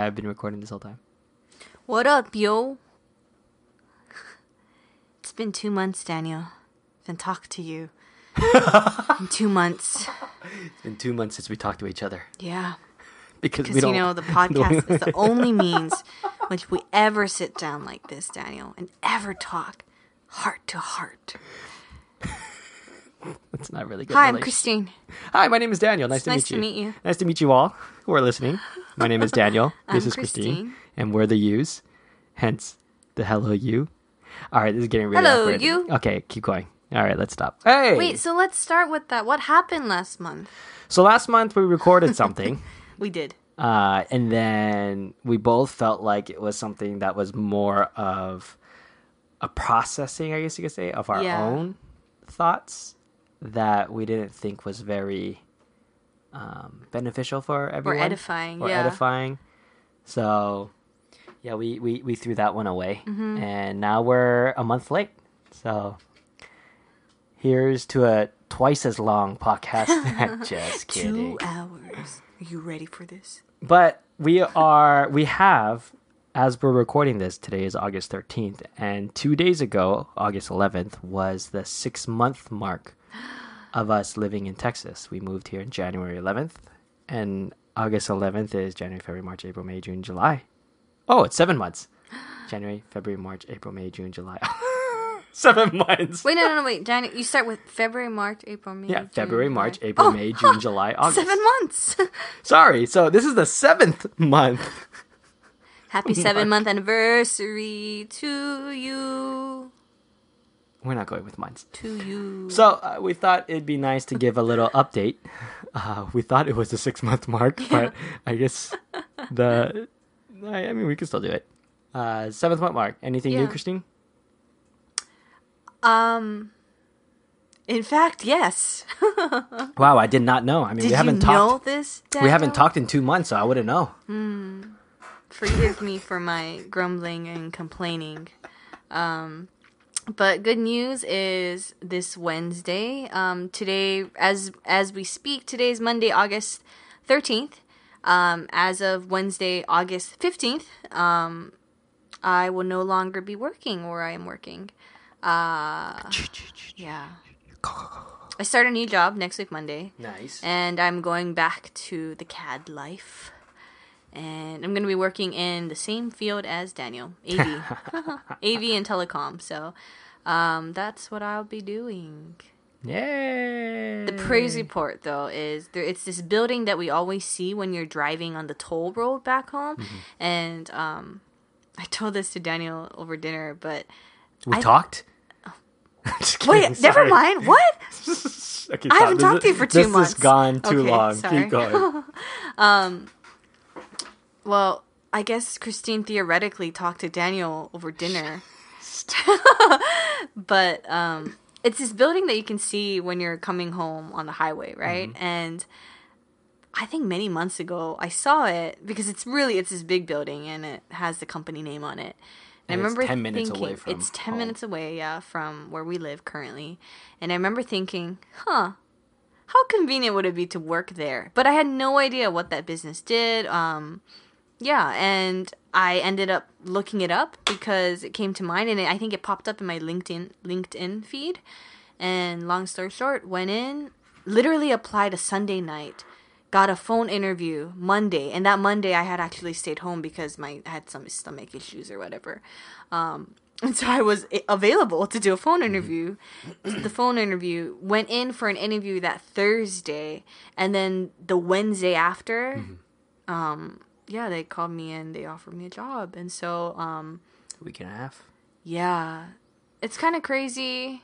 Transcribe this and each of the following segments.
yeah, I've been recording this whole time. What up, yo? It's been two months, Daniel. Been talk to you. in two months. It's been two months since we talked to each other Yeah. because we don't. you know, the podcast is the only means which we ever sit down like this, Daniel, and ever talk heart to heart. it's not really good. Hi, I'm Christine. Hi, my name is Daniel. Nice, to, nice meet to you. meet you. Nice to meet you all who are listening. My name is Daniel. this I'm is Christine. Christine. and we're the yous. Hence the hello you. All right, this is getting really Hello, awkward. you. Okay, keep going. All right, let's stop. Hey. Wait, so let's start with that. What happened last month? So last month we recorded something. We did. Uh, and then we both felt like it was something that was more of a processing, I guess you could say, of our Yeah. own thoughts that we didn't think was very um, beneficial for everyone. or edifying, Or yeah. edifying. So, yeah, we, we, we threw that one away. Mm-hmm. And now we're a month late. So, here's to a twice as long podcast. Just kidding. Two hours. Are you ready for this? But we are we have as we're recording this today is August 13th and 2 days ago August 11th was the 6 month mark of us living in Texas. We moved here in January 11th and August 11th is January, February, March, April, May, June, July. Oh, it's 7 months. January, February, March, April, May, June, July. 7 months. Wait, no, no, no, wait. Daniel, you start with February, March, April, May. Yeah, June, February, July. March, April, Oh, May, June, July, August. Seven months. Sorry. So this is the 7th month. Happy seven month anniversary to you. We're not going with months. To you. So uh, we thought it'd be nice to give a little update. Uh, we thought it was the six month mark, but I guess the I, I mean we can still do it. Uh, seventh month mark. Anything new, Yeah. Christine? Um. In fact, yes. Wow, I did not know. I mean, Did we haven't you know talked. this? We haven't talked in two months, so I wouldn't know. Forgive me for my grumbling and complaining. Um, but good news is this Wednesday. Um, today, as as we speak, today is Monday, August thirteenth. Um, as of Wednesday, August fifteenth, um, I will no longer be working where I am working. Uh, yeah. I start a new job next week, Monday Nice. and I'm going back to the CAD life. And I'm going to be working in the same field as Daniel, AV, AV and telecom. So um, that's what I'll be doing. Yay! The praise report, though, is there. It's this building that we always see when you're driving on the toll road back home, and um, I told this to Daniel over dinner, but we I- talked. Just wait, kidding, never mind. What? Okay, I haven't This talked to you for two this months. has gone too Okay, long. sorry. Keep going. Well, I guess Christine theoretically talked to Daniel over dinner. but um it's this building that you can see when you're coming home on the highway, right? And I think many months ago I saw it because it's really it's this big building and it has the company name on it. And I it's remember 10 minutes thinking away from it's 10 home. minutes away, yeah, from where we live currently. And I remember thinking, "Huh, how convenient would it be to work there?" But I had no idea what that business did. Um yeah, and I ended up looking it up because it came to mind, and I think it popped up in my LinkedIn LinkedIn feed. And long story short, went in, literally applied a Sunday night, got a phone interview Monday, and that Monday I had actually stayed home because my I had some stomach issues or whatever. Um, and so I was available to do a phone interview. the phone interview went in for an interview that Thursday, and then the Wednesday after, um, yeah, they called me in. They offered me a job, and so um, a Week and a half. yeah, it's kind of crazy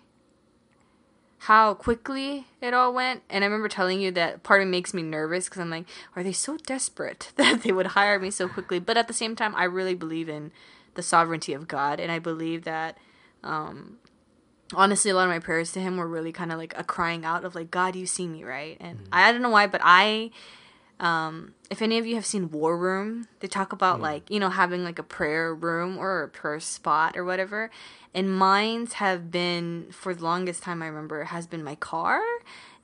how quickly it all went. And I remember telling you that part of it makes me nervous because I'm like, are they so desperate that they would hire me so quickly? But at the same time, I really believe in the sovereignty of God, and I believe that. Um, honestly, a lot of my prayers to him were really kind of like a crying out of like, God, you see me, right? And I, I don't know why, but I um, if any of you have seen War Room, they talk about like you know having like a prayer room or a prayer spot or whatever. And mine's have been for the longest time I remember has been my car,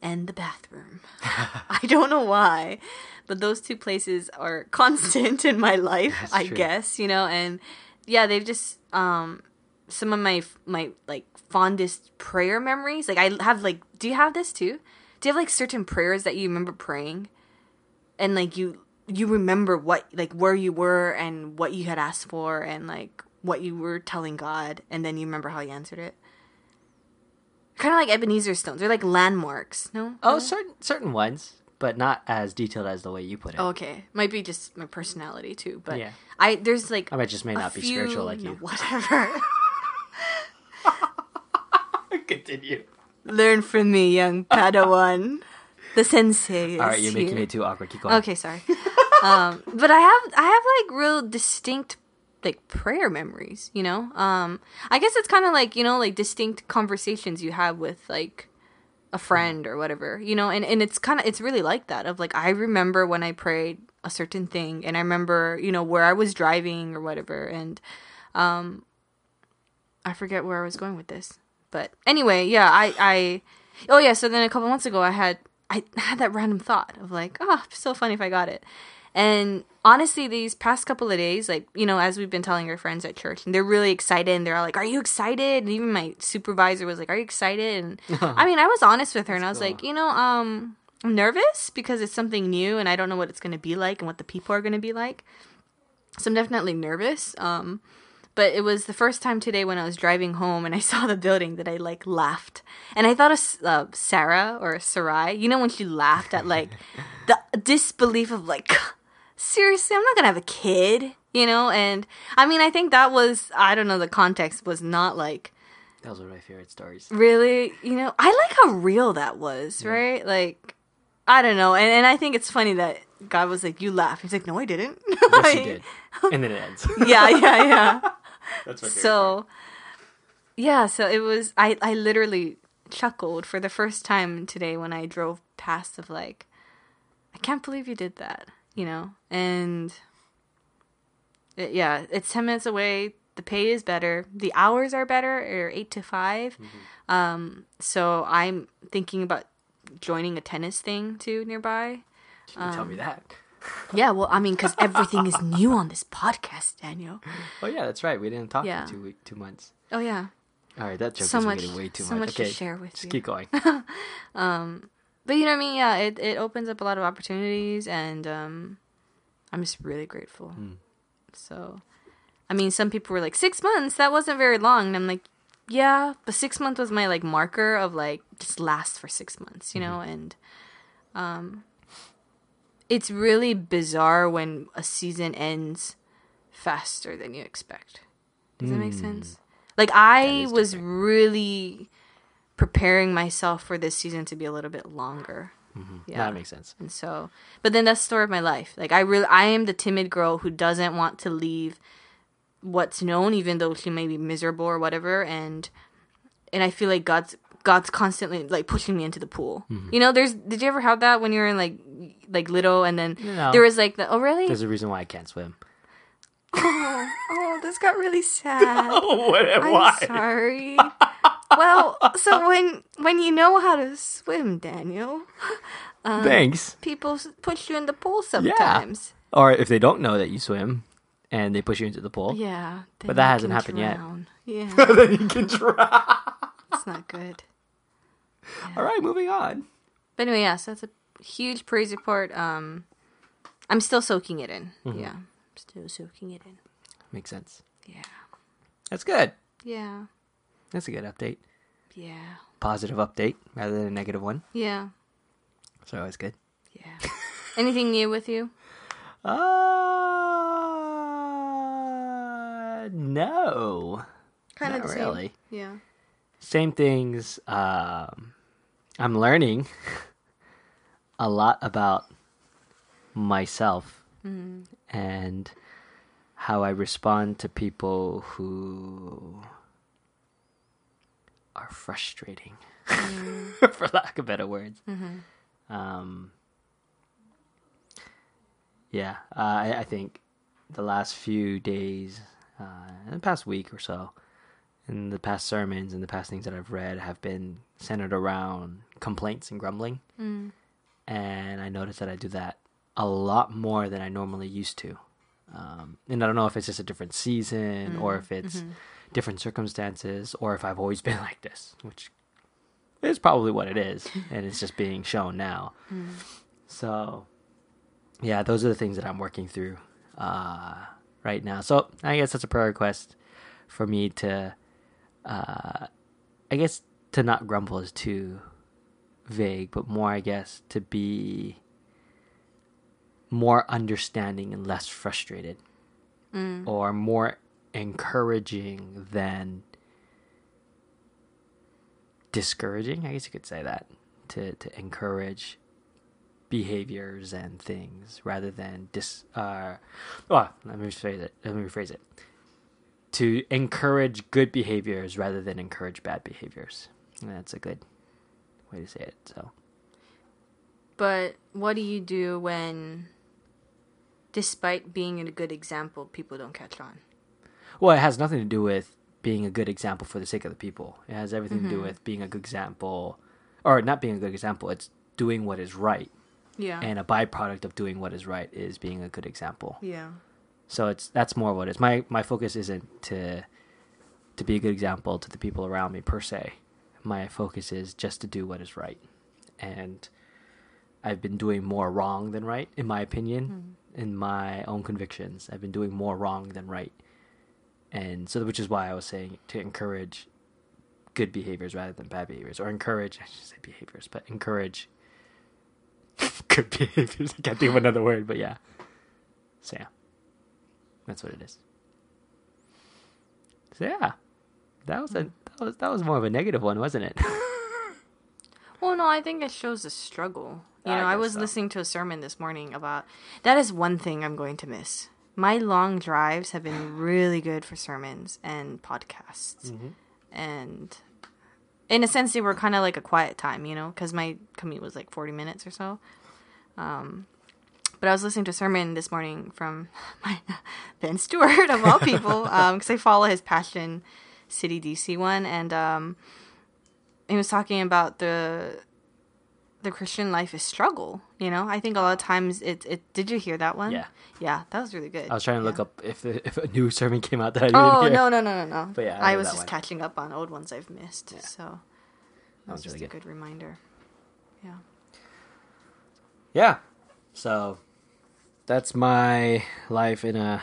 and the bathroom. I don't know why, but those two places are constant in my life, That's I true. guess, you know, and yeah, they've just um some of my my like fondest prayer memories. Like I have like do you have this too? Do you have like certain prayers that you remember praying and like you you remember what like where you were and what you had asked for and like what you were telling God and then you remember how he answered it? Kind of like Ebenezer stones. They're like landmarks, no? Oh, No? certain certain ones, but not as detailed as the way you put it. Oh, okay. Might be just my personality too, but Yeah. I there's like I might just may not be few- spiritual like no, you. Whatever. Continue. Learn from me, young Padawan. The sensei. All right, you're making here. it too awkward. Keep going. Okay, sorry. um, but I have I have like real distinct like prayer memories. You know, um, I guess it's kind of like you know like distinct conversations you have with like a friend or whatever. You know, and and it's kind of it's really like that. Of like I remember when I prayed a certain thing, and I remember you know where I was driving or whatever, and um, I forget where I was going with this. But anyway, yeah, I I oh yeah. So then a couple months ago, I had I had that random thought of like, oh, so funny if I got it. And honestly, these past couple of days, like, you know, as we've been telling our friends at church, and they're really excited, and they're all like, Are you excited? And even my supervisor was like, Are you excited? And I mean, I was honest with her, and I was cool. like, You know, um, I'm nervous because it's something new, and I don't know what it's going to be like and what the people are going to be like. So I'm definitely nervous. Um, but it was the first time today when I was driving home and I saw the building that I like laughed, and I thought of uh, Sarah or Sarai. You know when she laughed at like the disbelief of like, seriously, I'm not gonna have a kid, you know. And I mean, I think that was I don't know the context was not like That was one of my favorite stories. really, you know. I like how real that was, right? Like I don't know, and and I think it's funny that God was like, "You laugh." He's like, "No, I didn't." Yes, you did. And then it ends. yeah, yeah, yeah. That's my favorite. part. so yeah so it was i i literally chuckled for the first time today when i drove past of like i can't believe you did that you know and it- yeah it's 10 minutes away the pay is better the hours are better or 8 to 5 um so i'm thinking about joining a tennis thing too nearby You didn't tell me that. Yeah well i mean because everything is new on this podcast daniel Oh yeah, that's right. We didn't talk Yeah. for two week, two months. oh yeah All right, that joke So is much- getting way too so much. much to okay, share with just you. keep going. Um, but you know what I mean? Yeah, it, it opens up a lot of opportunities, and um, I'm just really grateful. Hmm. So, I mean, some people were like six months. That wasn't very long, and I'm like, yeah, but six months was my like marker of like just last for six months, you know, Mm-hmm. and um, it's really bizarre when a season ends faster than you expect. Does that make sense? Like I Hmm. was really preparing myself for this season to be a little bit longer. Yeah, Yeah. that makes sense. And so, but then that's the story of my life. Like I really, I am the timid girl who doesn't want to leave what's known, even though she may be miserable or whatever. And and I feel like God's God's constantly like pushing me into the pool. Mm-hmm. You know, there's did you ever have that when you were in like like little and then No. there was like the oh really There's a reason why I can't swim. oh, oh this got really sad. Oh, what, I'm sorry. well, so when when you know how to swim, Daniel, um, Thanks. people push you in the pool sometimes. Or if they don't know that you swim and they push you into the pool, Yeah, But that hasn't happened yet. Yeah, then you can try. it's not good. All right, moving on. But anyway, yes, that's a huge praise report. Um, I'm still soaking it in. Mm-hmm. Yeah, still soaking it in. Makes sense. Yeah, That's good. yeah, That's a good update. yeah, Positive update rather than a negative one. yeah, So always good. yeah. Anything new with you? Uh, no. Kind of same. really. Yeah. Same things. Um, I'm learning a lot about myself and how I respond to people who are frustrating, for lack of better words. Um, yeah, uh, I, I think the last few days, uh, the past week or so, and the past sermons and the past things that I've read have been centered around complaints and grumbling. Mm. And I noticed that I do that a lot more than I normally used to. Um, and I don't know if it's just a different season or if it's different circumstances or if I've always been like this, which is probably what it is. and it's just being shown now. So, yeah, those are the things that I'm working through uh, right now. So I guess that's a prayer request for me to, uh, I guess, to not grumble is too vague, but more, I guess, to be more understanding and less frustrated, or more encouraging than discouraging. I guess you could say that to to encourage behaviors and things rather than dis. Uh, well, let me rephrase it. Let me rephrase it. To encourage good behaviors rather than encourage bad behaviors. And that's a good way to say it. So. But what do you do when, despite being a good example, people don't catch on? Well, it has nothing to do with being a good example for the sake of the people. It has everything to Mm-hmm. do with being a good example, or not being a good example. It's doing what is right, Yeah. and a byproduct of doing what is right is being a good example. yeah. So it's that's more what it is. My my focus isn't to to be a good example to the people around me per se. My focus is just to do what is right, and I've been doing more wrong than right, in my opinion, mm-hmm. in my own convictions. I've been doing more wrong than right, and so which is why I was saying to encourage good behaviors rather than bad behaviors, or encourage I should say behaviors, but encourage good behaviors. I can't think of another word, but yeah. So yeah. That's what it is. So yeah, that was a that was that was more of a negative one, wasn't it? Well, no, I think it shows a struggle. You I know, I was so. listening to a sermon this morning about that is one thing I'm going to miss. My long drives have been really good for sermons and podcasts. Mm-hmm. And in a sense, they were kind of like a quiet time, you know, because my commute was like 40 minutes or so. Um, but I was listening to a sermon this morning from my Ben Stuart, of all people, because I follow his Passion City DC one. And um, he was talking about the the Christian life is struggle. You know, I think a lot of times it. it did you hear that one? Yeah. yeah, that was really good. I was trying to look Yeah. up if if a new sermon came out that I didn't Oh hear. no no no no no! But yeah, I I, was just one. catching up on old ones I've missed. Yeah. So that That was was just really a good. good reminder. Yeah. Yeah. So that's my life in a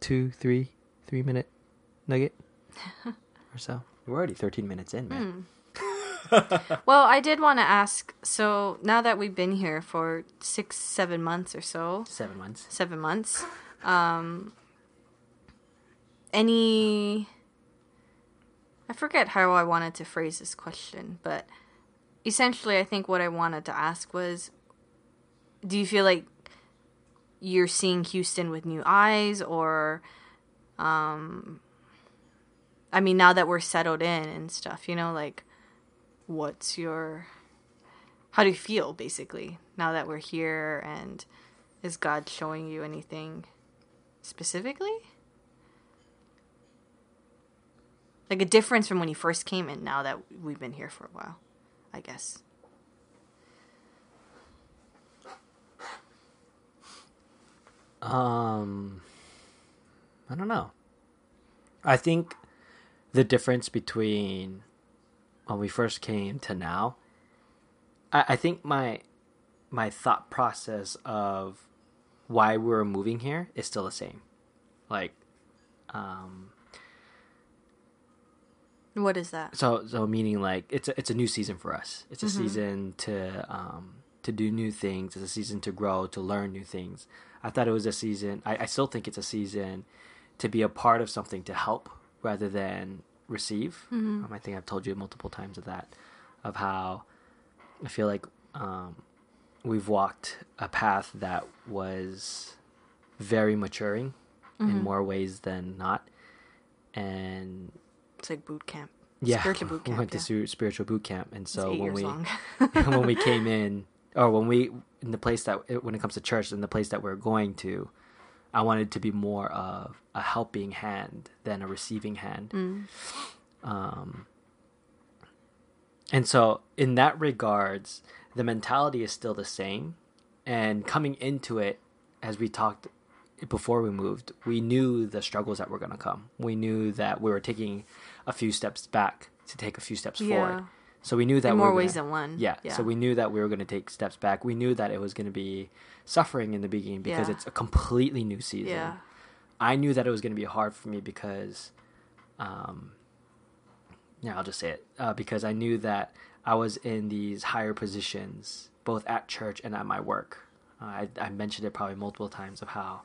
two, three, three minute nugget or so. We're already thirteen minutes in, man. Well, I did want to ask. So now that we've been here for six, seven months or so, Seven months. seven months, um, any. I forget how I wanted to phrase this question, but essentially, I think what I wanted to ask was do you feel like you're seeing Houston with new eyes, or. Um, I mean, now that we're settled in and stuff, you know, like, what's your. How do you feel, basically, now that we're here and is God showing you anything specifically? Like a difference from when you first came in now that we've been here for a while, I guess. Um, I don't know. I think the difference between when we first came to now, I, I think my my thought process of why we're moving here is still the same. Like, um, What is that? so so meaning like it's a, it's a new season for us. It's a season to um to do new things. It's a season to grow, to learn new things. I thought it was a season. I, I still think it's a season to be a part of something to help rather than receive. Um, I think I've told you multiple times of that, of how I feel like um, we've walked a path that was very maturing in more ways than not, and It's like boot camp. yeah, Spiritual boot camp, we went yeah. to spiritual boot camp, and so when we when we came in, or when we in the place that when it comes to church, in the place that we're going to, I wanted to be more of a helping hand than a receiving hand. Mm. Um, and so, in that regards, the mentality is still the same. And coming into it, as we talked before we moved, we knew the struggles that were going to come. We knew that we were taking a few steps back to take a few steps Yeah. forward. So we knew that In we more were ways gonna- than one. yeah, Yeah. So we knew that we were going to take steps back. We knew that it was going to be suffering in the beginning because Yeah. it's a completely new season. Yeah. I knew that it was going to be hard for me because, um, yeah, I'll just say it uh, because I knew that I was in these higher positions both at church and at my work. Uh, I, I mentioned it probably multiple times of how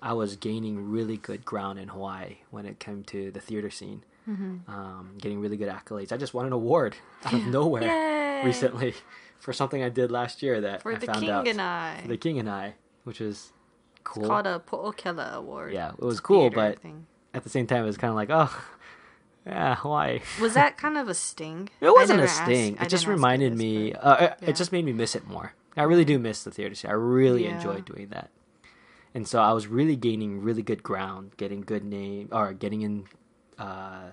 I was gaining really good ground in Hawaii when it came to the theater scene, Mm-hmm. um, getting really good accolades. I just won an award out of nowhere Yay! recently for something I did last year that For I the found King out. and I. For the King and I, which is cool. It's called a Po'okela Award. Yeah, it was cool, but thing. at the same time, it was kind of like, oh, yeah, Hawaii. was that kind of a sting? It wasn't a never asked- sting. It just didn't ask you reminded this, me. but- Uh, it, yeah. it just made me miss it more. I really do miss the theater scene. I really Yeah. enjoyed doing that, and so I was really gaining really good ground, getting good name or getting in uh,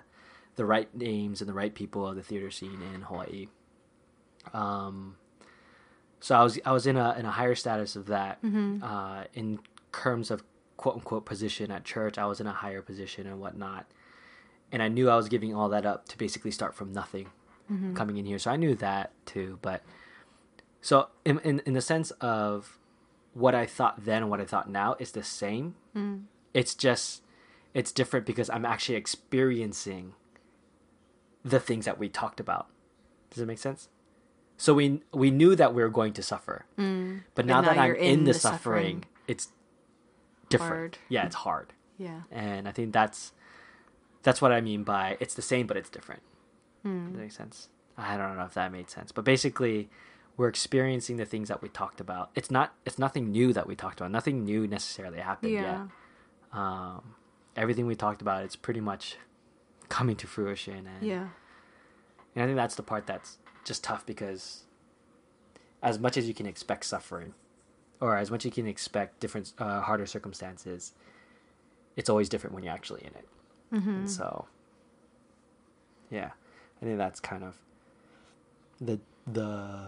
the right names and the right people of the theater scene in Hawaii. Um, so I was I was in a in a higher status of that Mhm. uh, in terms of quote unquote position at church. I was in a higher position and whatnot, and I knew I was giving all that up to basically start from nothing Mhm. coming in here. So I knew that too. But so in in in the sense of what I thought then and what I thought now is the same. Mm. It's just it's different because I'm actually experiencing the things that we talked about. Does it make sense? So we we knew that we were going to suffer, Mm. but now, that I'm in, the, suffering, it's different. Hard. Yeah, it's hard, Yeah. and I think that's that's what I mean by it's the same but it's different. Does Mm. that make sense? I don't know if that made sense, but basically, we're experiencing the things that we talked about. It's not. It's nothing new that we talked about. Nothing new necessarily happened Yeah. yet. Um, everything we talked about, it's pretty much coming to fruition, and, Yeah. and I think that's the part that's just tough because, as much as you can expect suffering, or as much as you can expect different, uh, harder circumstances, it's always different when you're actually in it. Mm-hmm. And so, yeah, I think that's kind of the the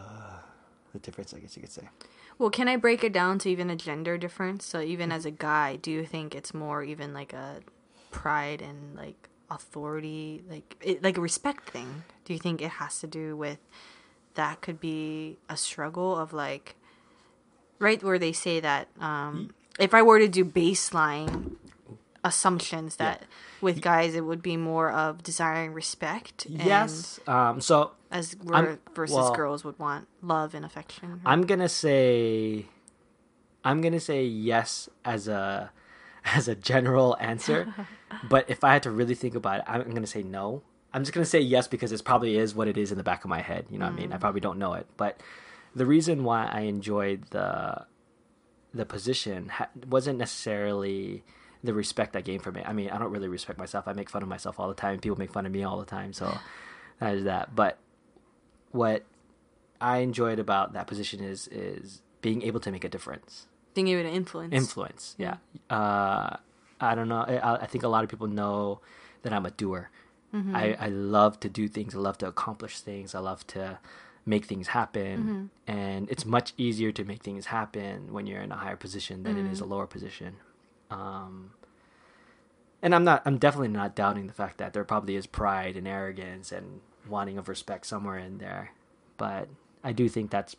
the difference, I guess you could say. Well, can I break it down to even a gender difference? So even as a guy, do you think it's more even like a pride and like authority, like it, like a respect thing? Do you think it has to do with that could be a struggle of like right where they say that um if I were to do baseline assumptions that with guys it would be more of desiring respect and Yes. Um. So as versus well- girls would want love and affection I'm gonna say, I'm gonna say yes as a as a general answer, but if I had to really think about it, I'm gonna say no. I'm just gonna say yes because it probably is what it is in the back of my head. You know what I mean? I probably don't know it, but the reason why I enjoyed the the position ha- wasn't necessarily the respect I gained from it. I mean, I don't really respect myself. I make fun of myself all the time. People make fun of me all the time. So that is that. But what I enjoyed about that position is is being able to make a difference, being able to influence influence. Yeah. Mm-hmm. Uh, I don't know. I, I think a lot of people know that I'm a doer. Mm-hmm. I, I love to do things. I love to accomplish things. I love to make things happen. Mm-hmm. And it's much easier to make things happen when you're in a higher position than it is a lower position. Um, and I'm not. I'm definitely not doubting the fact that there probably is pride and arrogance and wanting of respect somewhere in there, but I do think that's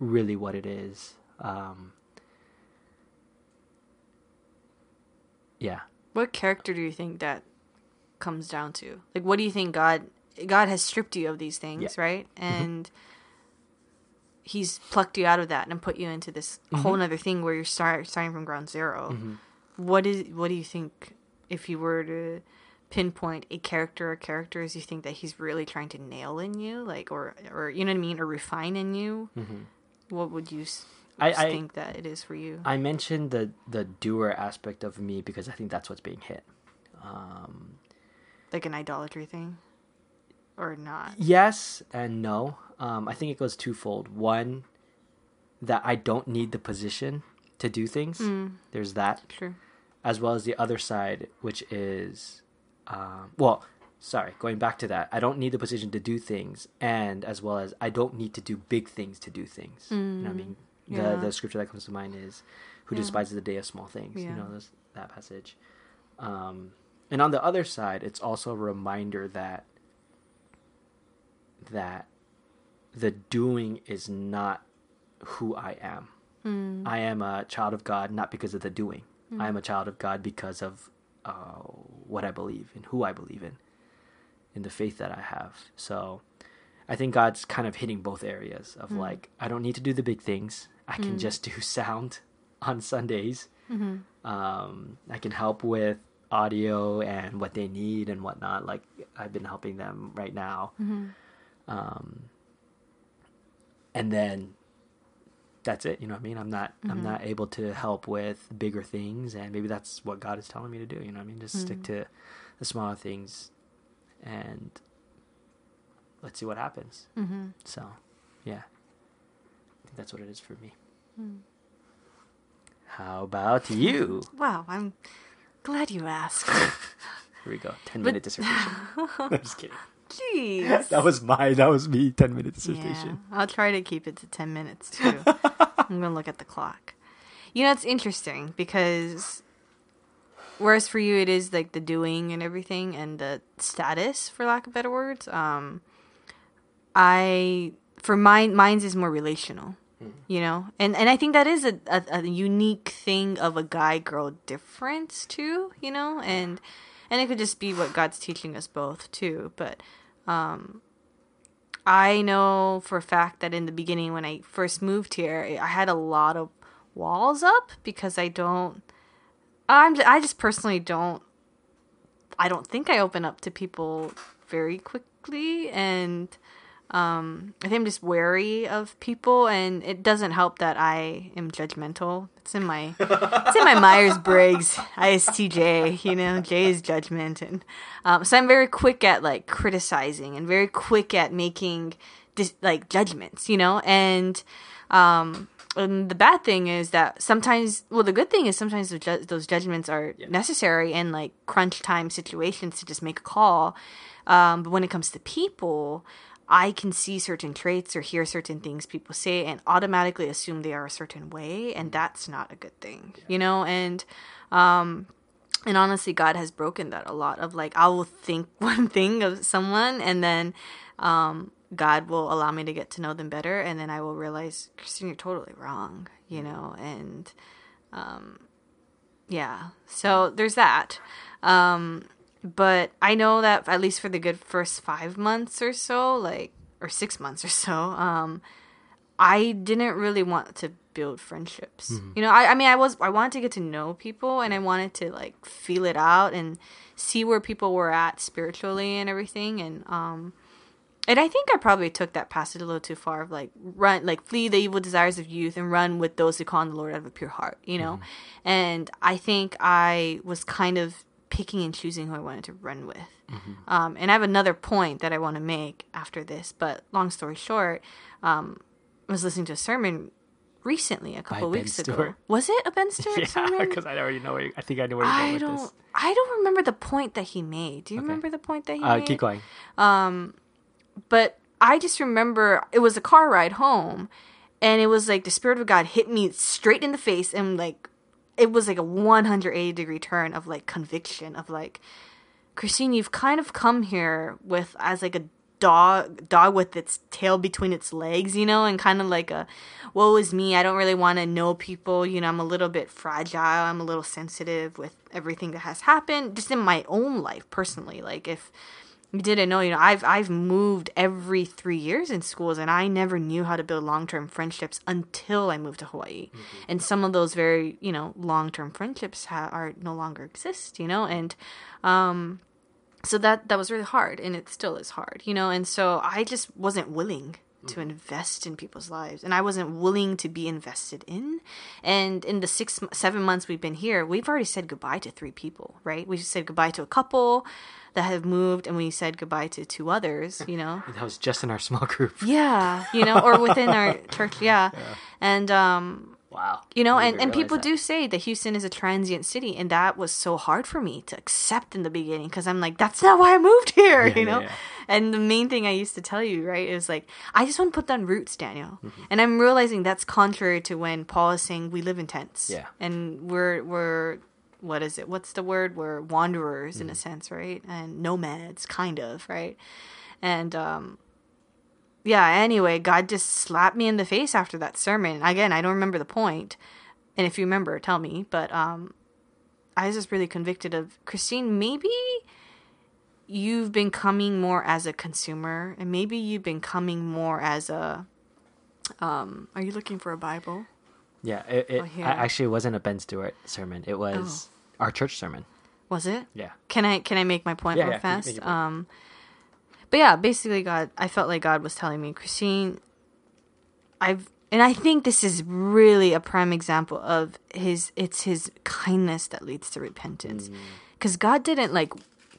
really what it is. Um, yeah. What character do you think that comes down to? Like, what do you think God God has stripped you of these things, Yeah. Mm-hmm. right? And He's plucked you out of that and put you into this Mm-hmm. whole other thing where you're start, starting from ground 0 What is what do you think if you were to pinpoint a character or characters you think that he's really trying to nail in you, like or or you know what I mean, or refine in you? What would you s- Mm-hmm. I- I- think that it is for you? I mentioned the the doer aspect of me because I think that's what's being hit. Um, like an idolatry thing, or not? yes and no. Um, I think it goes twofold. One, that I don't need the position to do things. Mm. There's that. Sure. as well as the other side, which is, um, well, sorry, going back to that, I don't need the position to do things, and as well as I don't need to do big things to do things. You know what I mean? Mm. Yeah. The the scripture that comes to mind is, "Who Yeah. despises the day of small things?" You know this, that passage. Um, and on the other side, it's also a reminder that that the doing is not who I am. Mm. I am a child of God not because of the doing. I am a child of God because of uh, what I believe and who I believe in, in the faith that I have. So I think God's kind of hitting both areas of like, I don't need to do the big things. I can just do sound on Sundays. Um, I can help with audio and what they need and whatnot. Like I've been helping them right now. Um, and then that's it. You know what I mean? I'm not I'm not able to help with bigger things, and maybe that's what God is telling me to do. You know what I mean? Just stick to the smaller things, and let's see what happens. Mm-hmm. So, yeah, I think that's what it is for me. Hmm. How about you? Wow, I'm glad you asked. Here we go. Ten minute dissertation. I'm just kidding. Jeez. That was my. That was me. Ten minute Yeah, dissertation. I'll try to keep it to 10 minutes too. I'm going to look at the clock. You know, it's interesting because whereas for you it is like the doing and everything and the status for lack of better words, um I for mine mine's is more relational. You know, and and I think that is a, a, a unique thing of a guy girl difference too. You know, and and it could just be what God's teaching us both too. But um, I know for a fact that in the beginning, when I first moved here, I had a lot of walls up because I don't. I'm. I just personally don't. I don't think I open up to people very quickly, and um, I think I'm just wary of people, and it doesn't help that I am judgmental. It's in my it's in my Myers Briggs ISTJ. You know, J is judgment, and um, so I'm very quick at like criticizing and very quick at making dis- like judgments. You know, and um, and the bad thing is that sometimes, well, the good thing is sometimes those, ju- those judgments are necessary in like crunch time situations to just make a call. Um, but when it comes to people, I can see certain traits or hear certain things people say and automatically assume they are a certain way, and that's not a good thing, you know. And um, and honestly, God has broken that a lot. Of like, I will think one thing of someone, and then um, God will allow me to get to know them better, and then I will realize, Christine, you're totally wrong, you know. And um, yeah, so there's that. Um, but I know that at least for the good first five months or so, like or six months or so, um, I didn't really want to build friendships. You know, I, I mean, I was I wanted to get to know people, and I wanted to like feel it out and see where people were at spiritually and everything, and um, and I think I probably took that passage a little too far of like run like flee the evil desires of youth and run with those who call on the Lord out of a pure heart, you know? And I think I was kind of picking and choosing who I wanted to run with. Um, and I have another point that I want to make after this, but long story short, um, I was listening to a sermon recently, a couple weeks ago. Was it a Ben Stuart Yeah, sermon? because I already know. Where I think I know where you're going I don't. this. I don't remember the point that he made. Do you remember the point that he Uh, made? keep going. but I just remember it was a car ride home, and it was like the spirit of God hit me straight in the face, and like it was like a 180 degree turn of like conviction of like, Christine, you've kind of come here with as like a dog dog with its tail between its legs, you know, and kind of like a woe is me. I don't really want to know people, you know, I'm a little bit fragile, I'm a little sensitive with everything that has happened just in my own life personally. Like if didn't know, you know, I've I've moved every three years in schools, and I never knew how to build long term friendships until I moved to Hawaii. And some of those very, you know, long term friendships ha- are no longer exist, you know, and um, so that that was really hard, and it still is hard, you know. And so I just wasn't willing to invest in people's lives, and I wasn't willing to be invested in. And in the six seven months we've been here, we've already said goodbye to three people, right? We said goodbye to a couple that have moved, and we said goodbye to two others, you know. That was just in our small group. Yeah, you know, or within our church, yeah. And um Wow. You know, and, and people that. do say that Houston is a transient city, and that was so hard for me to accept in the beginning because I'm like, that's not why I moved here, Yeah, you yeah, know? yeah. And the main thing I used to tell you, right, is like, I just want to put down roots, Daniel. Mm-hmm. And I'm realizing that's contrary to when Paul is saying we live in tents. Yeah. And we're, we're, what is it? What's the word? We're wanderers Mm-hmm. in a sense, right? And nomads, kind of, right? And, um, yeah, anyway, God just slapped me in the face after that sermon. Again, I don't remember the point. And if you remember, tell me. But um I was just really convicted of Christine, maybe you've been coming more as a consumer and maybe you've been coming more as a um are you looking for a Bible? Yeah, it, it Oh. I- actually wasn't a Ben Stuart sermon. It was Oh. our church sermon. Was it? Yeah. Can I can I make my point Yeah, real yeah, fast? your point. But yeah, basically, God, I felt like God was telling me, Christine, I've, and I think this is really a prime example of His. It's His kindness that leads to repentance, Mm. because God didn't like.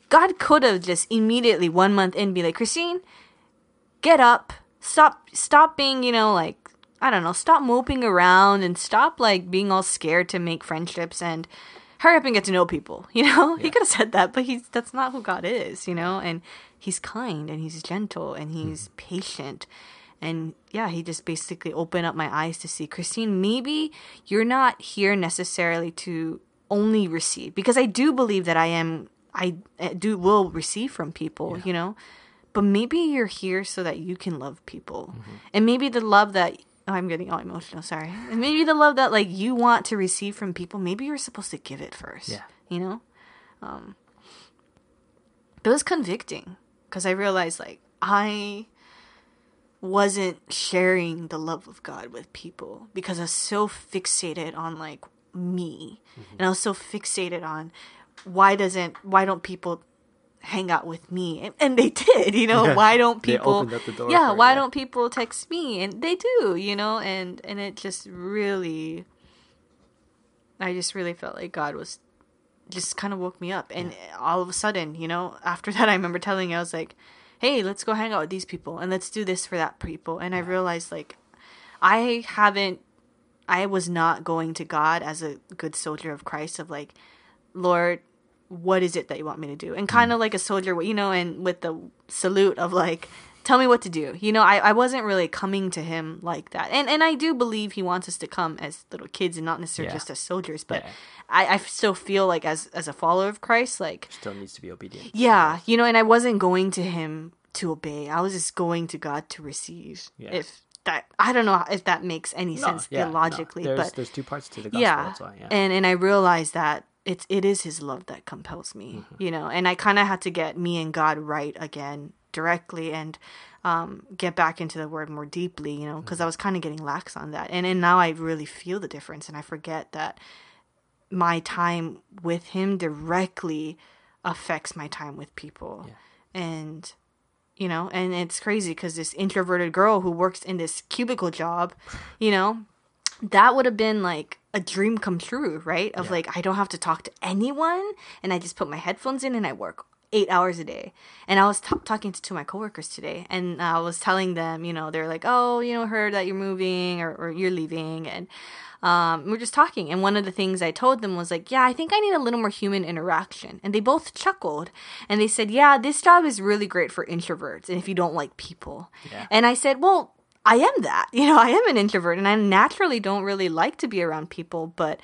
God could have just immediately one month in be like, Christine, get up, stop, stop being, you know, like I don't know, stop moping around and stop like being all scared to make friendships and hurry up and get to know people. You know, he could have said that, but he's that's not who God is. You know, and he's kind and he's gentle and he's mm-hmm. patient. And yeah, he just basically opened up my eyes to see, Christine, maybe you're not here necessarily to only receive because I do believe that I am I do will receive from people, you know. But maybe you're here so that you can love people. Mm-hmm. And maybe the love that I'm getting all emotional, sorry. And maybe the love that like you want to receive from people, maybe you're supposed to give it first. Yeah. You know? Um It was convicting because I realized like I wasn't sharing the love of God with people because I was so fixated on like me. Mm-hmm. And I was so fixated on why doesn't why don't people hang out with me? And, and they did, you know, Yeah. why don't people opened up the door Yeah, for it, why don't people text me? And they do, you know, and and it just really I just really felt like God was just kind of woke me up. And all of a sudden, you know, after that, I remember telling you, I was like, hey, let's go hang out with these people and let's do this for that people. And I realized, like, I haven't, I was not going to God as a good soldier of Christ, of like, Lord, what is it that you want me to do? And mm. kind of like a soldier, you know, and with the salute of like, tell me what to do. You know, I, I wasn't really coming to him like that. And and I do believe he wants us to come as little kids and not necessarily Yeah. just as soldiers. But Yeah. I, I still feel like as as a follower of Christ, like Still needs to be obedient. yeah, you know, and I wasn't going to him to obey. I was just going to God to receive. Yeah. If that I don't know if that makes any No, sense yeah, no. theologically, There's, but there's two parts to the gospel. yeah, That's why. Yeah. and and I realized that it's it is His love that compels me, Mm-hmm. you know, and I kind of had to get me and God right again directly and um, get back into the Word more deeply, you know, because I was kind of getting lax on that, and and now I really feel the difference, and I forget that my time with Him directly affects my time with people, and you know and it's crazy because this introverted girl who works in this cubicle job you know that would have been like a dream come true right of Yeah. like i don't have to talk to anyone and i just put my headphones in and i work eight hours a day and i was t- talking to two of my coworkers today and i was telling them you know they're like oh you know heard that you're moving or, or you're leaving and um, we we're just talking, and one of the things I told them was like, "Yeah, I think I need a little more human interaction." And they both chuckled, and they said, "Yeah, this job is really great for introverts, and if you don't like people." Yeah. And I said, "Well, I am that. You know, I am an introvert, and I naturally don't really like to be around people, but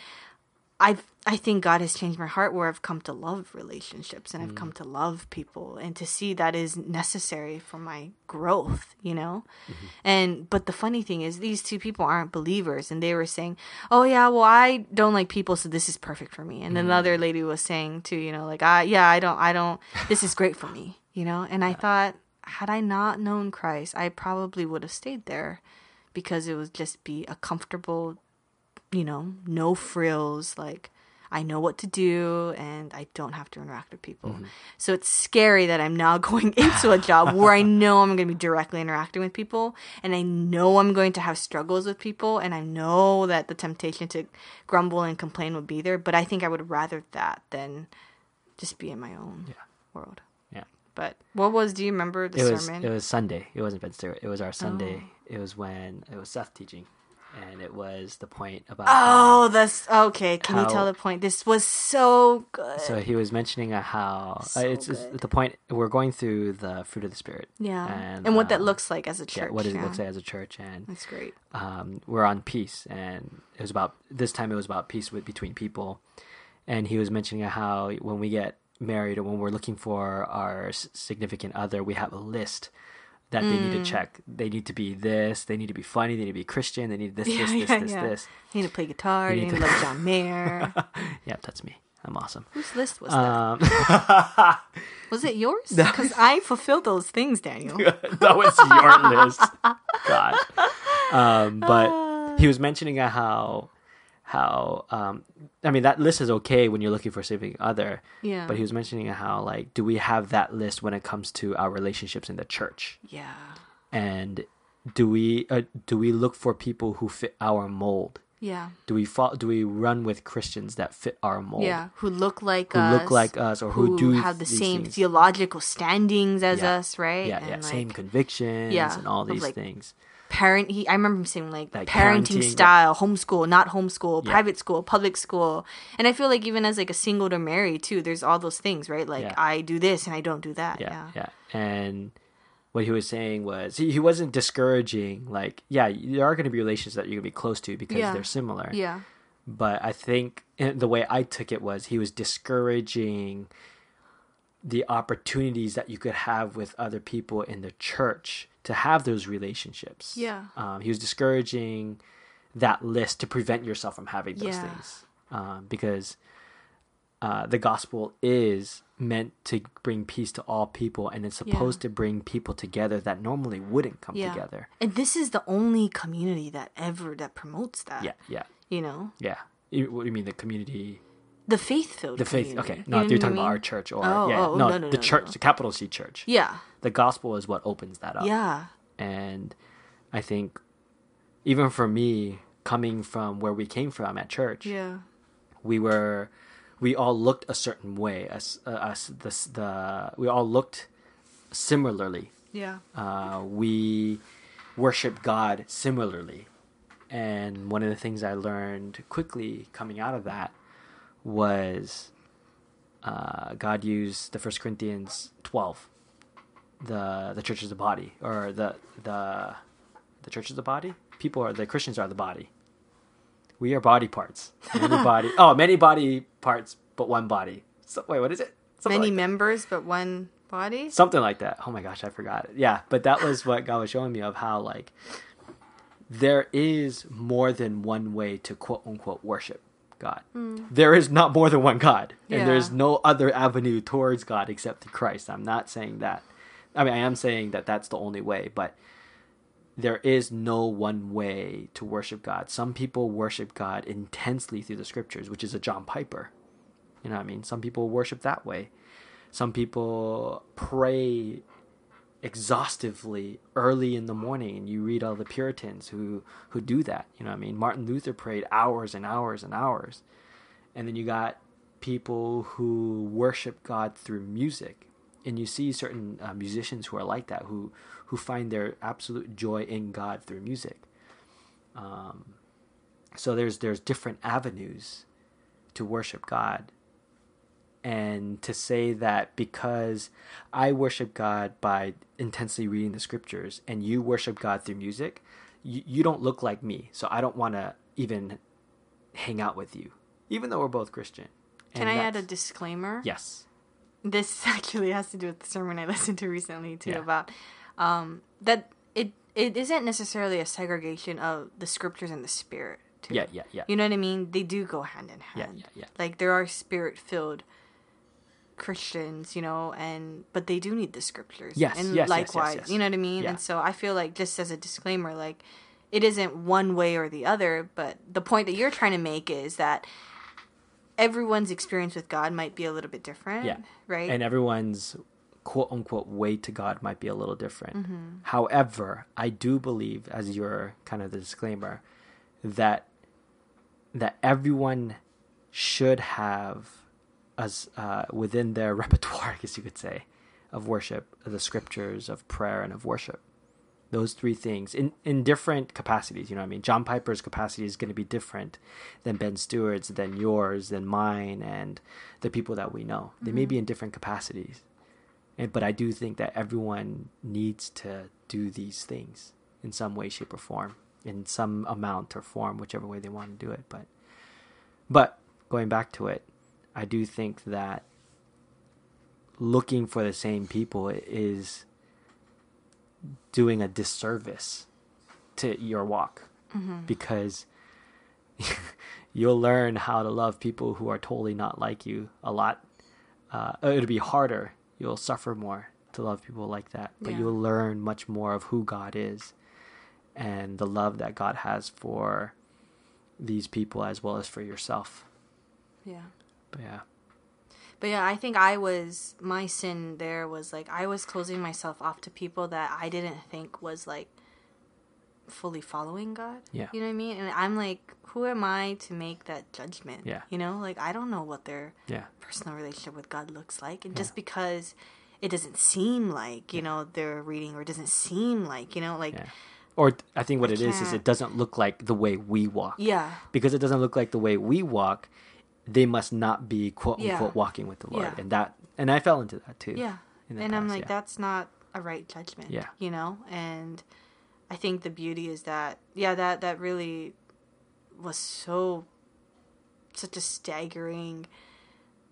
I've I think God has changed my heart where I've come to love relationships and I've come mm. to love people and to see that is necessary for my growth, you know? Mm-hmm. And but the funny thing is these two people aren't believers and they were saying, "Oh yeah, well I don't like people so this is perfect for me." And mm. then the other lady was saying too, you know, like, "I yeah, I don't I don't this is great for me." You know? And I thought had I not known Christ, I probably would have stayed there because it would just be a comfortable you know, no frills, like I know what to do and I don't have to interact with people. Mm-hmm. So it's scary that I'm now going into a job where I know I'm going to be directly interacting with people and I know I'm going to have struggles with people and I know that the temptation to grumble and complain would be there, but I think I would rather that than just be in my own Yeah. world. Yeah. But what was do you remember the It was sermon? it was Sunday. It wasn't Ben Stuart. It was our Sunday. Oh. It was when it was Seth teaching. and it was the point about. Oh, that's okay. Can you tell the point? This was so good. So he was mentioning uh, how uh, it's, it's the point we're going through the fruit of the spirit. yeah, and, and, what that um, looks like as a Yeah, church. what it yeah. looks like as a church, and That's great. um, we're on peace, and it was about this time. It was about peace with between people, and he was mentioning how when we get married or when we're looking for our significant other, we have a list that they Mm. need to check. They need to be this. They need to be funny. They need to be Christian. They need this, Yeah, this, this, yeah, this, yeah. this. You need to play guitar. They, You need to- love John Mayer. Yeah, that's me. I'm awesome. Whose list was that? Um, was it yours? Because I fulfilled those things, Daniel. that was your list. God. Um, but he was mentioning how how um, I mean that list is okay when you're looking for significant other. Yeah. But he was mentioning how like do we have that list when it comes to our relationships in the church? Yeah. And do we uh, do we look for people who fit our mold? Yeah. Do we fo- do we run with Christians that fit our mold? Yeah. Who look like Who us. look like us or who, who do have the same things. theological standings as Yeah. us, right? yeah, And, yeah, like, same convictions yeah, and all these like, things. Parent he I remember him saying like, Like parenting, parenting, style, homeschool, not homeschool, Yeah. private school, public school. And I feel like even as like a single to married too, there's all those things, right? Like Yeah. I do this and I don't do that. yeah, Yeah. yeah. And what he was saying was he, he wasn't discouraging like yeah there are going to be relations that you're going to be close to because they're similar Yeah. but i think the way i took it was he was discouraging the opportunities that you could have with other people in the church to have those relationships Yeah. um, he was discouraging that list to prevent yourself from having those Yeah. things um, because uh, the gospel is meant to bring peace to all people and it's Yeah. supposed to bring people together that normally wouldn't come Yeah. together And this is the only community that ever that promotes that. yeah yeah You know? yeah You- what do you mean the community The faith filled the faith okay no you're talking about our church or Oh, yeah oh, no, no, no, the no, church no. the capital c church Yeah. the gospel is what opens that up Yeah. and i think even for me coming from where we came from at church Yeah. we were we all looked a certain way as uh, us this the we all looked similarly Yeah. uh, we worship god similarly and one of the things i learned quickly coming out of that was uh, god used the first corinthians 12 the the church is the body or the the the church is the body? People are the christians are the body. We are body parts. Many body oh many body parts but one body. So, wait what is it? Something Many like members but one body? something like that. Oh my gosh i forgot it. Yeah but that was what god was showing me of how like there is more than one way to quote unquote worship god hmm. there is not more than one god and there's no other avenue towards god except through christ i'm not saying that i mean i am saying that that's the only way but there is no one way to worship God. Some people worship God intensely through the scriptures, which is a John Piper. You know what I mean? Some people worship that way. Some people pray exhaustively early in the morning you read all the Puritans who who do that. You know I mean? Martin Luther prayed hours and hours and hours. And then you got people who worship God through music. And you see certain uh, musicians who are like that, who who find their absolute joy in God through music. Um, so there's there's different avenues to worship God, and to say that because I worship God by intensely reading the scriptures, and you worship God through music, you, you don't look like me, so I don't want to even hang out with you, even though we're both Christian. Can And I add a disclaimer? yes? This actually has to do with the sermon I listened to recently too Yeah. about um, that it it isn't necessarily a segregation of the scriptures and the spirit. Too. Yeah, yeah, yeah. You know what I mean? They do go hand in Yeah, hand. yeah, yeah. Like there are spirit filled Christians, you know, and but they do need the scriptures. Yes, and yes, yes, yes, likewise, yes. you know what I mean. Yeah. And so I feel like just as a disclaimer, like it isn't one way or the other, but the point that you're trying to make is that everyone's experience with God might be a little bit different. Yeah. Right. and everyone's quote unquote way to God might be a little different. Mm-hmm. However, I do believe, as your kind of the disclaimer, that that everyone should have as uh, within their repertoire, I guess you could say, of worship, the scriptures of prayer and of worship. those three things in in different capacities you know what i mean? John piper's capacity is going to be different than Ben Stuart's than yours than mine and the people that we know. They may be in different capacities and but i do think that everyone needs to do these things in some way shape or form in some amount or form whichever way they want to do it but but going back to it i do think that looking for the same people is doing a disservice to your walk because you'll learn how to love people who are totally not like you a lot. Uh, it'll be harder. You'll suffer more to love people like that, but Yeah. you'll learn much more of who God is and the love that God has for these people as well as for yourself. Yeah. But yeah, But yeah, I think I was my sin there was like I was closing myself off to people that I didn't think was like fully following God. Yeah. You know what I mean? And I'm like, who am I to make that judgment? Yeah. You know, like I don't know what their yeah, personal relationship with God looks like. And just because it doesn't seem like, you know, they're reading or it doesn't seem like, you know, like yeah. Or I think what I it is is can't- it doesn't look like the way we walk. yeah. because it doesn't look like the way we walk, they must not be quote Yeah. unquote walking with the Lord. Yeah. And that and I fell into that too. Yeah. And I'm like, yeah. that's not a right judgment. Yeah. You know? And I think the beauty is that yeah, that that really was so such a staggering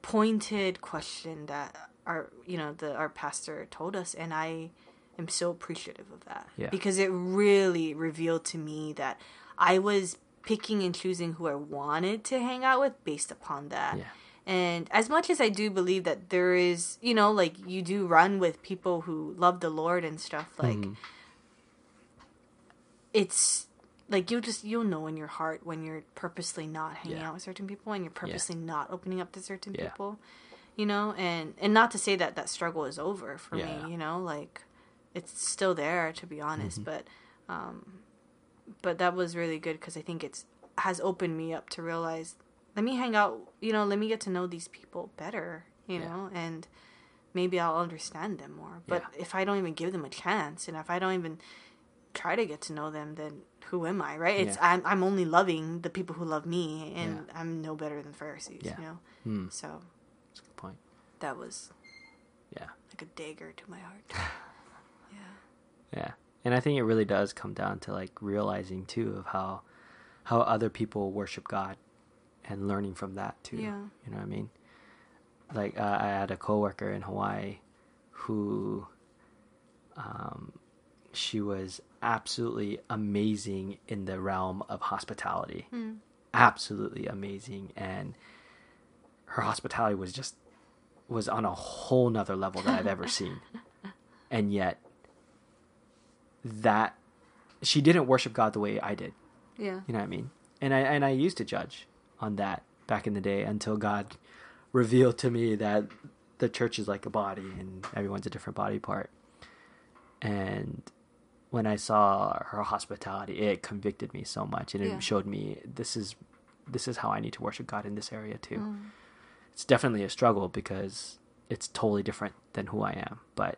pointed question that our you know, the our pastor told us and I am so appreciative of that. Yeah. Because it really revealed to me that I was picking and choosing who I wanted to hang out with based upon that. Yeah. And as much as I do believe that there is, you know, like you do run with people who love the Lord and stuff, like Mhm. it's like you'll just you'll know in your heart when you're purposely not hanging Yeah. out with certain people and you're purposely not opening up to certain Yeah. people. You know, and and not to say that that struggle is over for Yeah. me, you know, like it's still there to be honest, but um but that was really good cuz I think it's has opened me up to realize let me hang out, you know, let me get to know these people better, you Yeah. know, and maybe I'll understand them more. But if I don't even give them a chance and if I don't even try to get to know them, then who am I, right? It's Yeah. I'm I'm only loving the people who love me and Yeah. I'm no better than Pharisees, Yeah. you know. Hmm, So that's a good point. that was Yeah. like a dagger to my heart. yeah. Yeah. And I think it really does come down to like realizing too of how how other people worship God and learning from that too. Yeah. You know what I mean? Like uh, I had a coworker in Hawaii who um she was absolutely amazing in the realm of hospitality. Hmm. Absolutely amazing and her hospitality was just was on a whole nother level that I've ever seen. And yet that she didn't worship God the way I did. Yeah. You know what I mean? And I and I used to judge on that back in the day until God revealed to me that the church is like a body and everyone's a different body part. And when I saw her hospitality, it convicted me so much and it Yeah. showed me this is this is how I need to worship God in this area too. Mm. It's definitely a struggle because it's totally different than who I am, but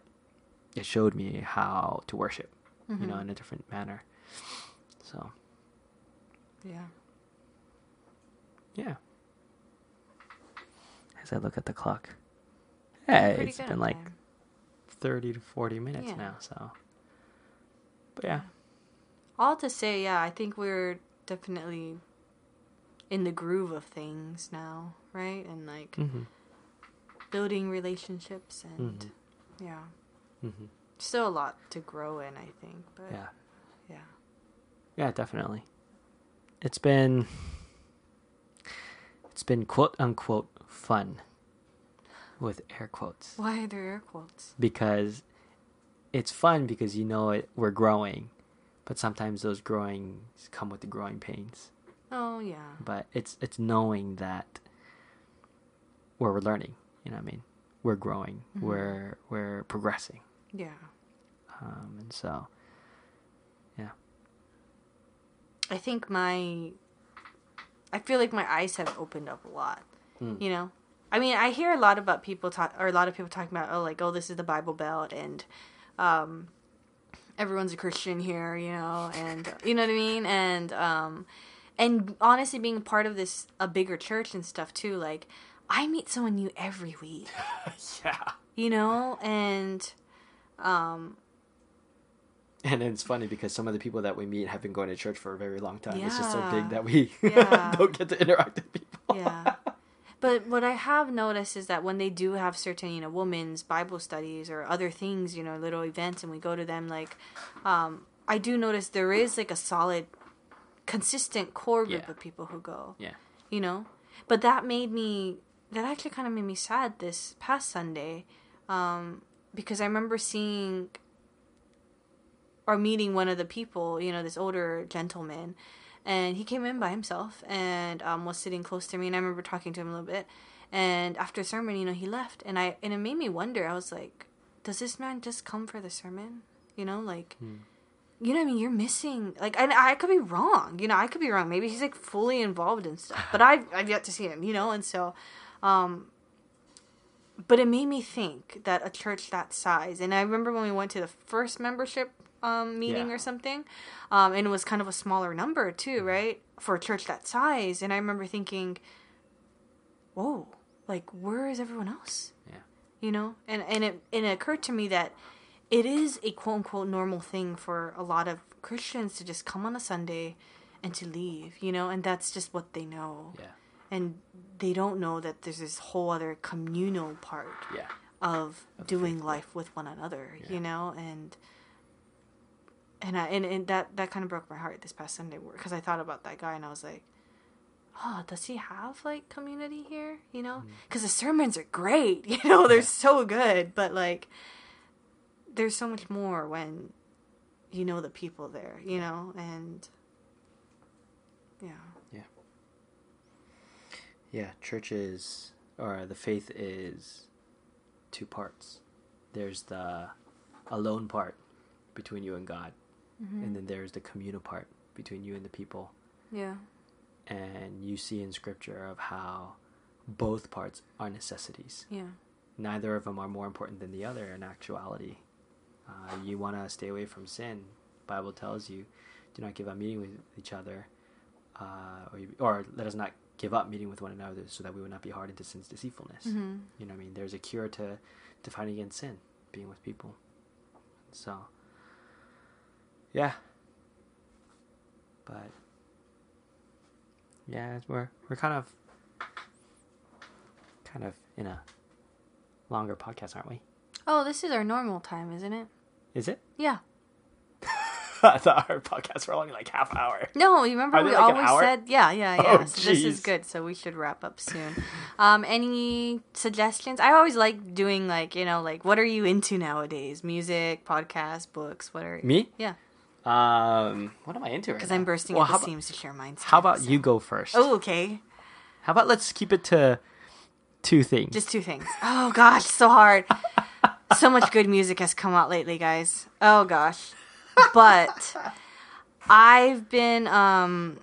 it showed me how to worship, you know, Mhm. in a different manner. So, Yeah. yeah. As I look at the clock, hey, Pretty it's been like time. 30 to 40 minutes Yeah. now, so. But yeah. All to say, yeah, I think we're definitely in the groove of things now, right? And like hmm building relationships and Mhm. yeah. hmm Still a lot to grow in, I think, but Yeah. yeah. Yeah, definitely. It's been it's been quote unquote fun with air quotes Why are there air quotes? because it's fun because you know it we're growing, but sometimes those growing come with the growing pains. Oh yeah. But it's it's knowing that where we're learning, you know what I mean? We're growing, Mhm. we're we're progressing. Yeah. Um, and so yeah. I think my I feel like my eyes have opened up a lot. Mm. You know? I mean, I hear a lot about people talk or a lot of people talking about oh like oh this is the Bible Belt and um everyone's a Christian here, you know, and you know what I mean, and um, and honestly, being part of this a bigger church and stuff too, like I meet someone new every week, yeah. you know, and um, And it's funny because some of the people that we meet have been going to church for a very long time. It's just so big that we Yeah. don't get to interact with people. yeah. But what I have noticed is that when they do have certain, you know, women's Bible studies or other things, you know, little events, and we go to them, like, um, I do notice there is like a solid, consistent core group Yeah. of people who go. Yeah. you know but that made me that actually kind of made me sad this past sunday um, because i remember seeing or meeting one of the people you know this older gentleman and he came in by himself and um, was sitting close to me and i remember talking to him a little bit and after sermon you know he left and i and it made me wonder i was like does this man just come for the sermon you know like you know what I mean? You're missing like and I could be wrong. You know, I could be wrong. Maybe he's like fully involved in stuff. But I've I've yet to see him, you know, and so um but it made me think that a church that size and I remember when we went to the first membership um meeting Yeah. or something, um, and it was kind of a smaller number too, right? For a church that size. And I remember thinking, Whoa, like where is everyone else? Yeah. you know and and it and it occurred to me that it is a quote unquote normal thing for a lot of christians to just come on a sunday and to leave you know and that's just what they know Yeah. And they don't know that there's this whole other communal part Yeah. of Of doing life with one another Yeah. you know? And and I, and, and that that kind of broke my heart this past sunday because i thought about that guy and i was like oh does he have like community here? You know? Mm. because the sermons are great you know? They're so good but like there's so much more when you know the people there you know? And yeah Yeah. Church is, or the faith is two parts. There's the alone part between you and God, Mm-hmm. and then there's the communal part between you and the people. yeah And you see in scripture of how both parts are necessities. yeah neither of them are more important than the other in actuality. Uh, you want to stay away from sin. Bible tells you, do not give up meeting with each other, uh, or, you- or let us not give up meeting with one another, so that we would not be hardened to sin's deceitfulness. mm-hmm. You know, what I mean, there's a cure to to fighting against sin, being with people. So, yeah, but yeah, we're we're kind of kind of in a longer podcast, aren't we? oh this is our normal time isn't it Is it? yeah our podcasts were only like half hour. No, you remember Are we like always said yeah, yeah, yeah. Oh, so this is good, so we should wrap up soon. Um, any suggestions? I always like doing like you know like what are you into nowadays? Music, podcasts, books. What are Me? Yeah, Um, what am I into because now? I'm bursting Well, at the about- seams to share mine. How about you go first? Oh, okay. How about let's keep it to two things. Just two things. Oh gosh, so hard. so much good music has come out lately, guys. Oh gosh. But I've been um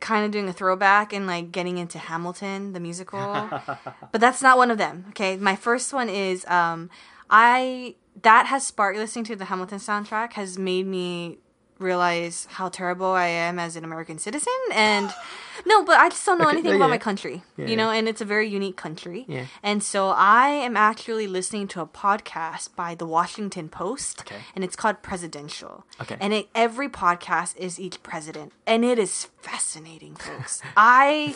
kind of doing a throwback and like getting into Hamilton the musical. but that's not one of them. Okay? My first one is um I that has sparked listening to the Hamilton soundtrack has made me realize how terrible I am as an American citizen and no, but I just don't know Okay, anything yeah, about yeah. my country. Yeah, you know, and it's a very unique country. Yeah. And so I am actually listening to a podcast by the Washington Post, Okay. and it's called Presidential. Okay. And it, every podcast is each president, and it is fascinating, folks. I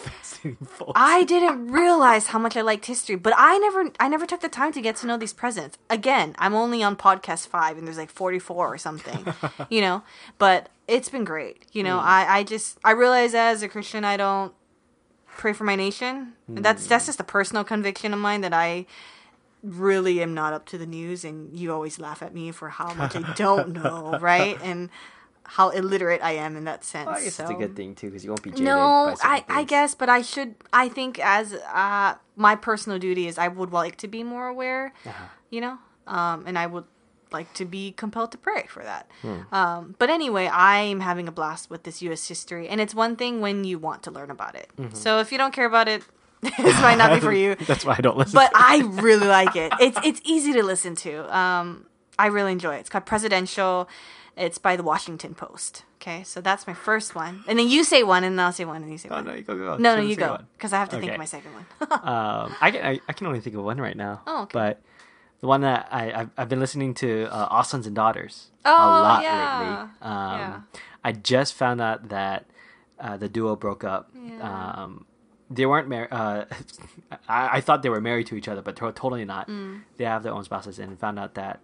I didn't realize how much I liked history, but I never I never took the time to get to know these presidents. Again, I'm only on podcast five, and there's like 44 or something, you know. But it's been great. You know, I I just I realize as a Christian, I don't pray for my nation. And that's that's just a personal conviction of mine that I really am not up to the news and you always laugh at me for how much I don't know, right? And how illiterate I am in that sense. I guess so. it's a good thing too, because you won't be jaded. No, I, I guess, but I should. I think as uh, my personal duty is, I would like to be more aware. Uh-huh. You know, um, and I would like to be compelled to pray for that. Hmm. Um, but anyway, I'm having a blast with this U.S. history, and it's one thing when you want to learn about it. Mm-hmm. So if you don't care about it, this might not be for you. That's why I don't listen. But. I really like it. It's it's easy to listen to. Um, I really enjoy it. It's called Presidential, It's by the Washington Post. Okay, so that's my first one, and then you say one, and then I'll say one, and you say Oh one. no, you go go. No, no, Say the you go because I have to think of my second one. Um, I can I, I can only think of one right now. Oh, okay. But the one that I I've, I've been listening to uh, All Sons and Daughters a Oh, lot yeah. lately. Um, Yeah. I just found out that uh, the duo broke up. Yeah. Um, they weren't married. Uh, I, I thought they were married to each other, but to- totally not. Mm. They have their own spouses, and found out that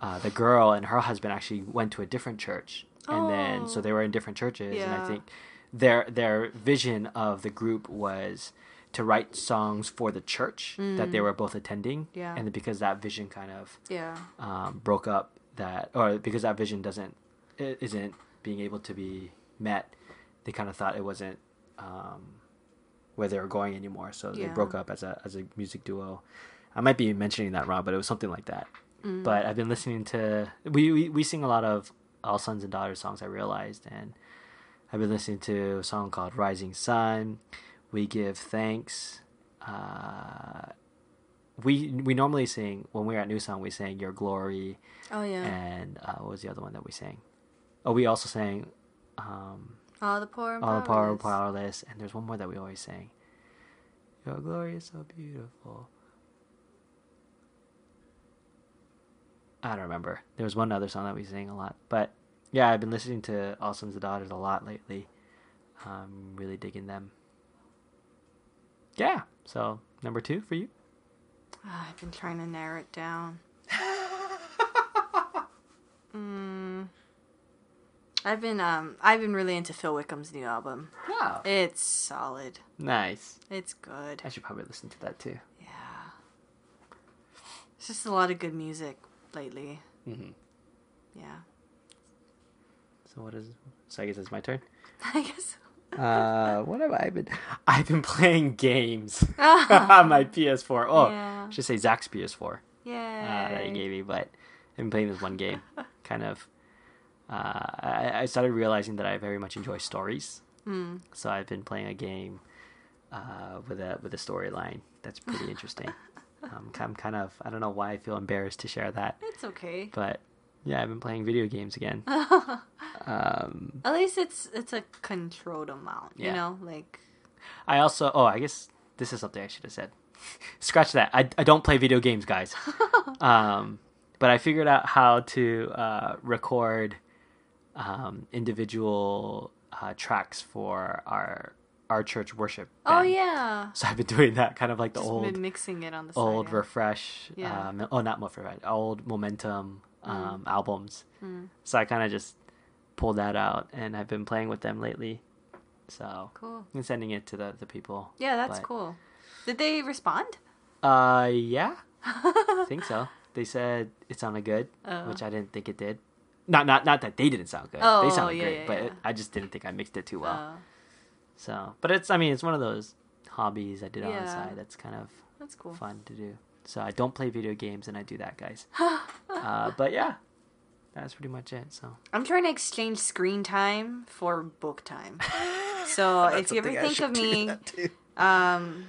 uh, the girl and her husband actually went to a different church, and then so Oh. they were in different churches. And I think their their vision of the group was to write songs for the church that they were both attending, Mm. Yeah. and because that vision kind of yeah. um, broke up, that or because that vision doesn't isn't being able to be met, they kind of thought it wasn't um, where they were going anymore. So they broke up as a as a music duo. I might be mentioning that wrong, but it was something like that. Mm. But I've been listening to we, we we sing a lot of all sons and daughters songs. I realized, and I've been listening to a song called "Rising Sun." We give thanks. Uh, we we normally sing when we're at New Song. We sing "Your Glory," Oh yeah. and uh, what was the other one that we sang? Oh, we also sang um, All the poor "All the Power powerless. Powerless," and there's one more that we always sang. Your glory is so beautiful. I don't remember. There was one other song that we sang a lot, but yeah, I've been listening to All Sons and Daughters a lot lately. I'm really digging them. Yeah. So number two for you. Ah, I've been trying to narrow it down. mm, I've been um I've been really into Phil Wickham's new album. Wow. It's solid. Nice. It's good. I should probably listen to that too. Yeah. It's just a lot of good music lately. Mm-hmm. Yeah. So what is? So I guess it's my turn. I guess. Uh, what have I been? I've been playing games on my PS4. Oh, Yeah. I should say Zach's PS4 Yeah. uh, that he gave me. But I've been playing this one game. kind of. Uh, I, I started realizing that I very much enjoy stories. Mm. So I've been playing a game uh, with a with a storyline that's pretty interesting. um, I'm kind of I don't know why I feel embarrassed to share that, It's okay. but yeah, I've been playing video games again. Um, At least it's it's a controlled amount. You know, like I also oh I guess this is something I should have said. Scratch that. I, I don't play video games, guys. um, but I figured out how to uh, record um, individual uh, tracks for our our church worship. oh yeah. So I've been doing that, kind of like the Just old mixing it on the old side. yeah. refresh. Yeah. Um, oh, not refresh. Old momentum um, albums. Mm. So I kind of just pulled that out, and I've been playing with them lately. So Cool. I'm sending it to the the people. Yeah, that's But- cool. Did they respond? Uh, yeah, I think so. They said it sounded good, Oh. which I didn't think it did. Not not not that they didn't sound good. Oh, they sounded yeah, great, yeah, but yeah. It, I just didn't think I mixed it too well. Oh, So, but it's I mean it's one of those hobbies I did on the side. That's kind of that's cool. fun to do. So I don't play video games and I do that, guys. uh, but yeah, that's pretty much it. So I'm trying to exchange screen time for book time. So if you ever think of me, um,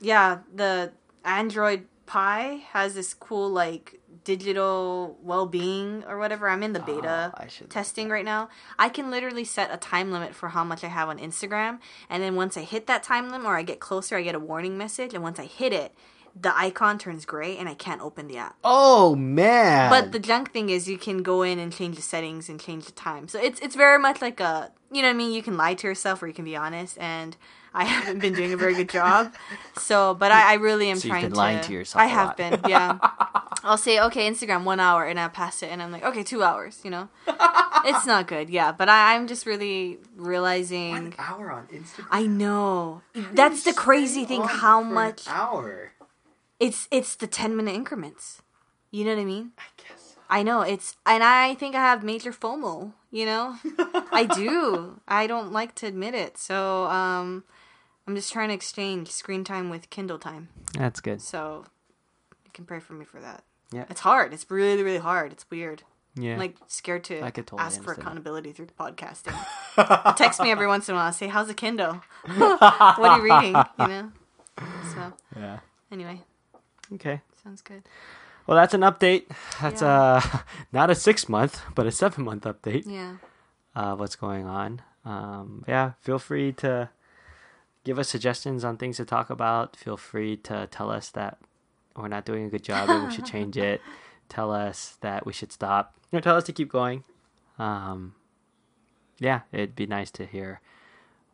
yeah, the Android Pi has this cool like digital well-being or whatever. I'm in the beta Oh, testing right now. I can literally set a time limit for how much I have on Instagram, and then once I hit that time limit or I get closer, I get a warning message, and once I hit it, the icon turns gray and I can't open the app. Oh man! But the junk thing is you can go in and change the settings and change the time. So it's it's very much like a you know what I mean. You can lie to yourself or you can be honest. And I haven't been doing a very good job. So, but I, I really am So you've trying been to. lying to yourself I have been. Yeah. I'll say okay, Instagram one hour, and I pass it, and I'm like okay, two hours. You know, it's not good. Yeah, but I, I'm just really realizing. hour on Instagram. I know that's the crazy thing. How much hour? It's it's the ten minute increments. You know what I mean? I guess. I know it's, and I think I have major FOMO. You know, I do. I don't like to admit it. So, um, I'm just trying to exchange screen time with Kindle time. That's good. So, you can pray for me for that. Yeah. It's hard. It's really, really hard. It's weird. Yeah. I'm like scared to I could totally ask for understand that. accountability through the podcasting. Text me every once in a while. Say, "How's the Kindle? what are you reading?" You know. So yeah. anyway, Okay. sounds good. Well, that's an update. That's Yeah. uh not a six month, but a seven month update. Yeah. uh, what's going on. Um, yeah, feel free to give us suggestions on things to talk about. Feel free to tell us that we're not doing a good job and we should change it. Tell us that we should stop. Or tell us to keep going. Um, yeah, it'd be nice to hear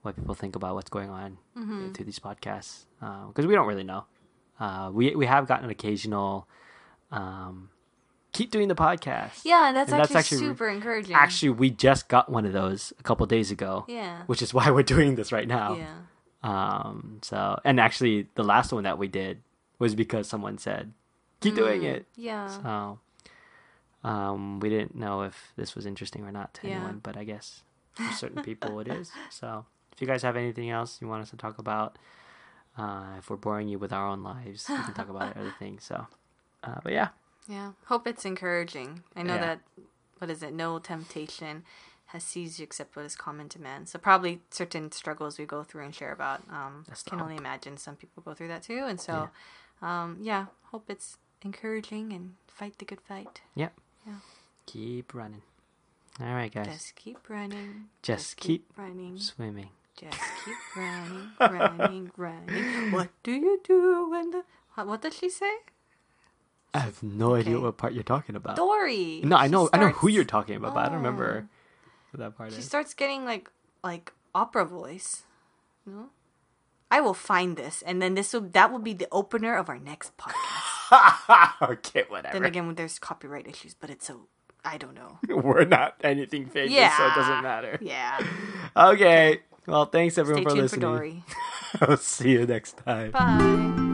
what people think about what's going on Mm-hmm. through these podcasts because we don't really know. Uh, we we have gotten an occasional. Um, keep doing the podcast. Yeah, and that's, And that's actually, actually- super encouraging. Actually, we just got one of those a couple days ago, yeah. which is why we're doing this right now. Yeah. Um, so, and actually, the last one that we did was because someone said, "Keep doing Mm, it." Yeah. So, um, we didn't know if this was interesting or not to Yeah. anyone, but I guess for certain people it is. So, if you guys have anything else you want us to talk about, uh, if we're boring you with our own lives, we can talk about other things. So, uh, but yeah, Yeah. Hope it's encouraging. I know Yeah. that what is it? No temptation has seized you except what is common to man. So probably certain struggles we go through and share about. Um, That's can only imagine some people go through that too. And so, um, yeah. Hope it's encouraging and fight the good fight. Yep. Yeah. Keep running. All right, guys, Just keep running. Just keep running. swimming. Just keep running, running, running. What do you do when the what, does she say? I have no idea what part you're talking about. Dory. No, I She know, I know who you're talking about, but I don't Oh. remember what that part She is. starts getting like like opera voice. No, I will find this, and then this will that will be the opener of our next podcast. okay, whatever. then again, there's copyright issues, but it's so I don't know. We're not anything famous, so it doesn't matter. Yeah. Okay. Well, thanks everyone Stay for tuned for listening. Dory. I'll see you next time. Bye.